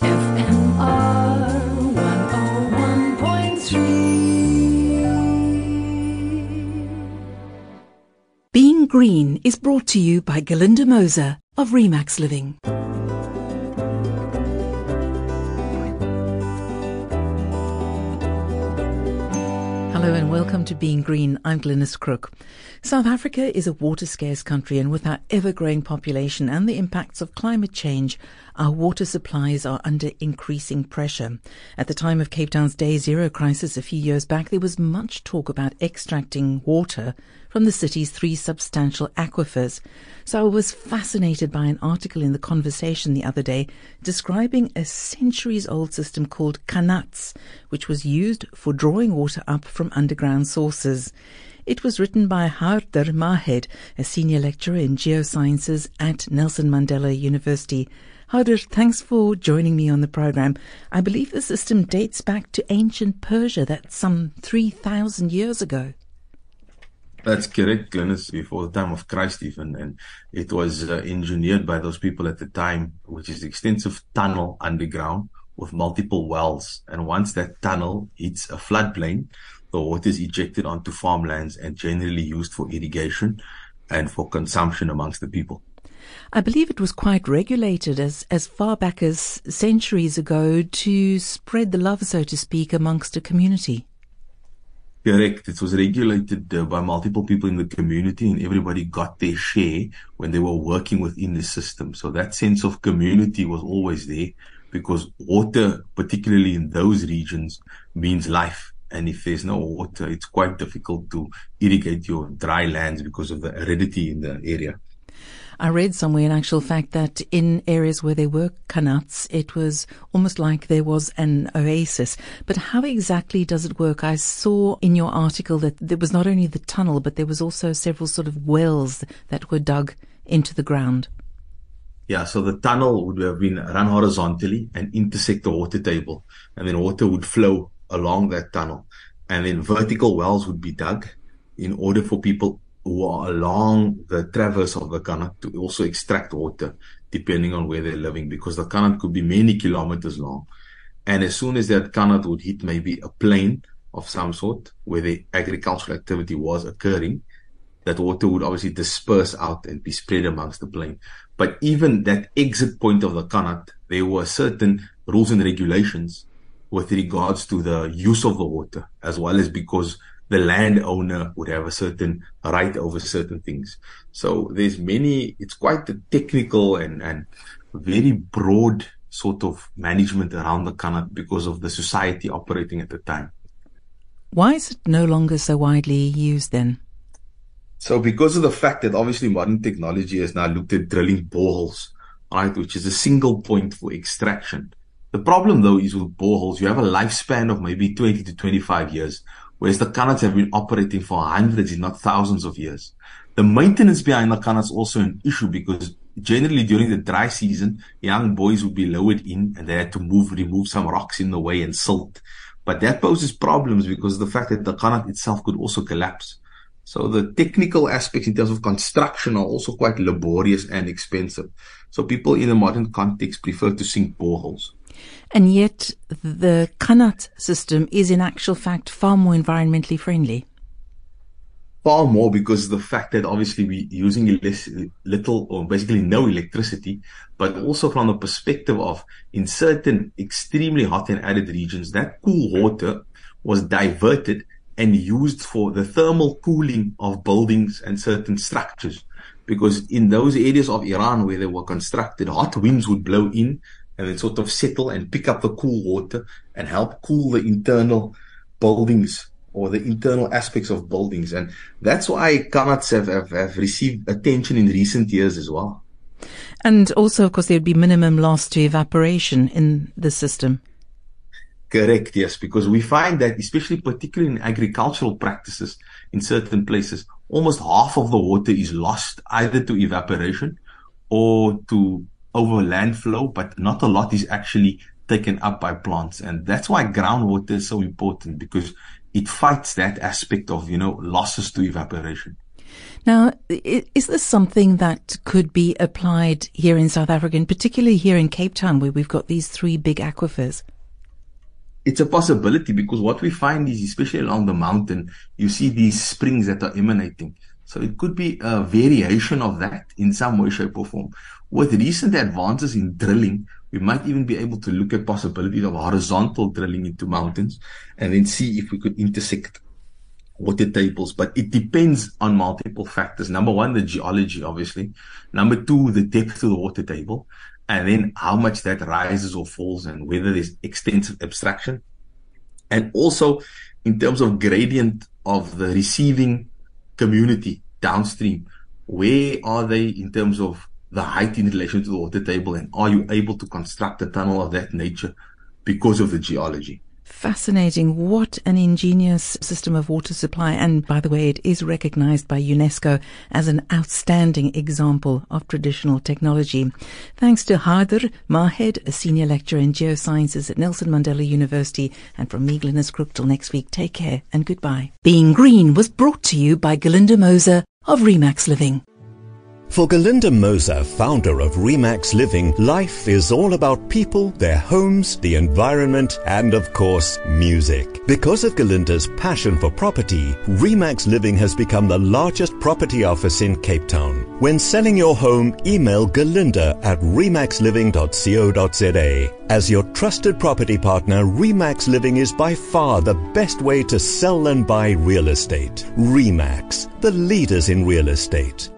101.3. Being Green is brought to you by Galinda Moser of Remax Living. Hello and welcome to Being Green. I'm Glynis Crook. South Africa is a water scarce country and with our ever growing population and the impacts of climate change, our water supplies are under increasing pressure. At the time of Cape Town's Day Zero crisis a few years back, there was much talk about extracting water from the city's three substantial aquifers. So I was fascinated by an article in The Conversation the other day describing a centuries old system called qanats, which was used for drawing water up from underground sources. It was written by Gaathier Mahed, a senior lecturer in geosciences at Nelson Mandela University. Gaathier, thanks for joining me on the program. I believe the system dates back to ancient Persia, that's some 3,000 years ago. That's correct, Glynis, before the time of Christ even. And it was uh, engineered by those people at the time, which is extensive tunnel underground with multiple wells. And once that tunnel hits a floodplain, the water is ejected onto farmlands and generally used for irrigation and for consumption amongst the people. I believe it was quite regulated as, as far back as centuries ago to spread the love, so to speak, amongst a community. Correct. It was regulated uh, by multiple people in the community and everybody got their share when they were working within the system. So that sense of community was always there because water, particularly in those regions, means life. And if there's no water, it's quite difficult to irrigate your dry lands because of the aridity in the area. I read somewhere in actual fact that in areas where there were qanats, it was almost like there was an oasis. But how exactly does it work? I saw in your article that there was not only the tunnel, but there was also several sort of wells that were dug into the ground. Yeah, so the tunnel would have been run horizontally and intersect the water table, and then water would flow along that tunnel. And then vertical wells would be dug in order for people who are along the traverse of the qanat to also extract water, depending on where they're living, because the qanat could be many kilometers long. And as soon as that qanat would hit maybe a plain of some sort where the agricultural activity was occurring, that water would obviously disperse out and be spread amongst the plain. But even that exit point of the qanat, there were certain rules and regulations with regards to the use of the water, as well as because the landowner would have a certain right over certain things. So there's many, it's quite a technical and, and very broad sort of management around the qanat because of the society operating at the time. Why is it no longer so widely used then? So because of the fact that obviously modern technology has now looked at drilling boreholes, right, which is a single point for extraction. The problem though is with boreholes, you have a lifespan of maybe 20 to 25 years whereas the qanats have been operating for hundreds, if not thousands of years. The maintenance behind the Kanats is also an issue because generally during the dry season, young boys would be lowered in and they had to move, remove some rocks in the way and silt. But that poses problems because the fact that the qanat itself could also collapse. So the technical aspects in terms of construction are also quite laborious and expensive. So people in a modern context prefer to sink boreholes. And yet, the qanat system is in actual fact far more environmentally friendly. Far more because the fact that obviously we're using little or basically no electricity, but also from the perspective of in certain extremely hot and arid regions, that cool water was diverted and used for the thermal cooling of buildings and certain structures. Because in those areas of Iran where they were constructed, hot winds would blow in and then sort of settle and pick up the cool water and help cool the internal buildings or the internal aspects of buildings. And that's why qanats have, have, have received attention in recent years as well. And also, of course, there would be minimum loss to evaporation in the system. Correct, yes, because we find that, especially particularly in agricultural practices in certain places, almost half of the water is lost either to evaporation or to over land flow, but not a lot is actually taken up by plants. And that's why groundwater is so important because it fights that aspect of, you know, losses to evaporation. Now, is this something that could be applied here in South Africa, and particularly here in Cape Town, where we've got these three big aquifers? It's a possibility because what we find is, especially along the mountain, you see these springs that are emanating. So it could be a variation of that in some way, shape, or form. With recent advances in drilling, we might even be able to look at possibilities of horizontal drilling into mountains and then see if we could intersect water tables. But it depends on multiple factors. Number one, the geology, obviously. Number two, the depth of the water table. And then how much that rises or falls and whether there's extensive abstraction. And also in terms of gradient of the receiving community downstream. Where are they in terms of the height in relation to the water table? And are you able to construct a tunnel of that nature because of the geology? Fascinating. What an ingenious system of water supply. And by the way, it is recognized by UNESCO as an outstanding example of traditional technology. Thanks to Gaathier Mahed, a senior lecturer in geosciences at Nelson Mandela University. And from me, Glynis Crook, till next week, take care and goodbye. Being Green was brought to you by Galinda Moser of Remax Living. For Galinda Moser, founder of Remax Living, life is all about people, their homes, the environment, and of course, music. Because of Galinda's passion for property, Remax Living has become the largest property office in Cape Town. When selling your home, email galinda at remaxliving.co.za. As your trusted property partner, Remax Living is by far the best way to sell and buy real estate. Remax, the leaders in real estate.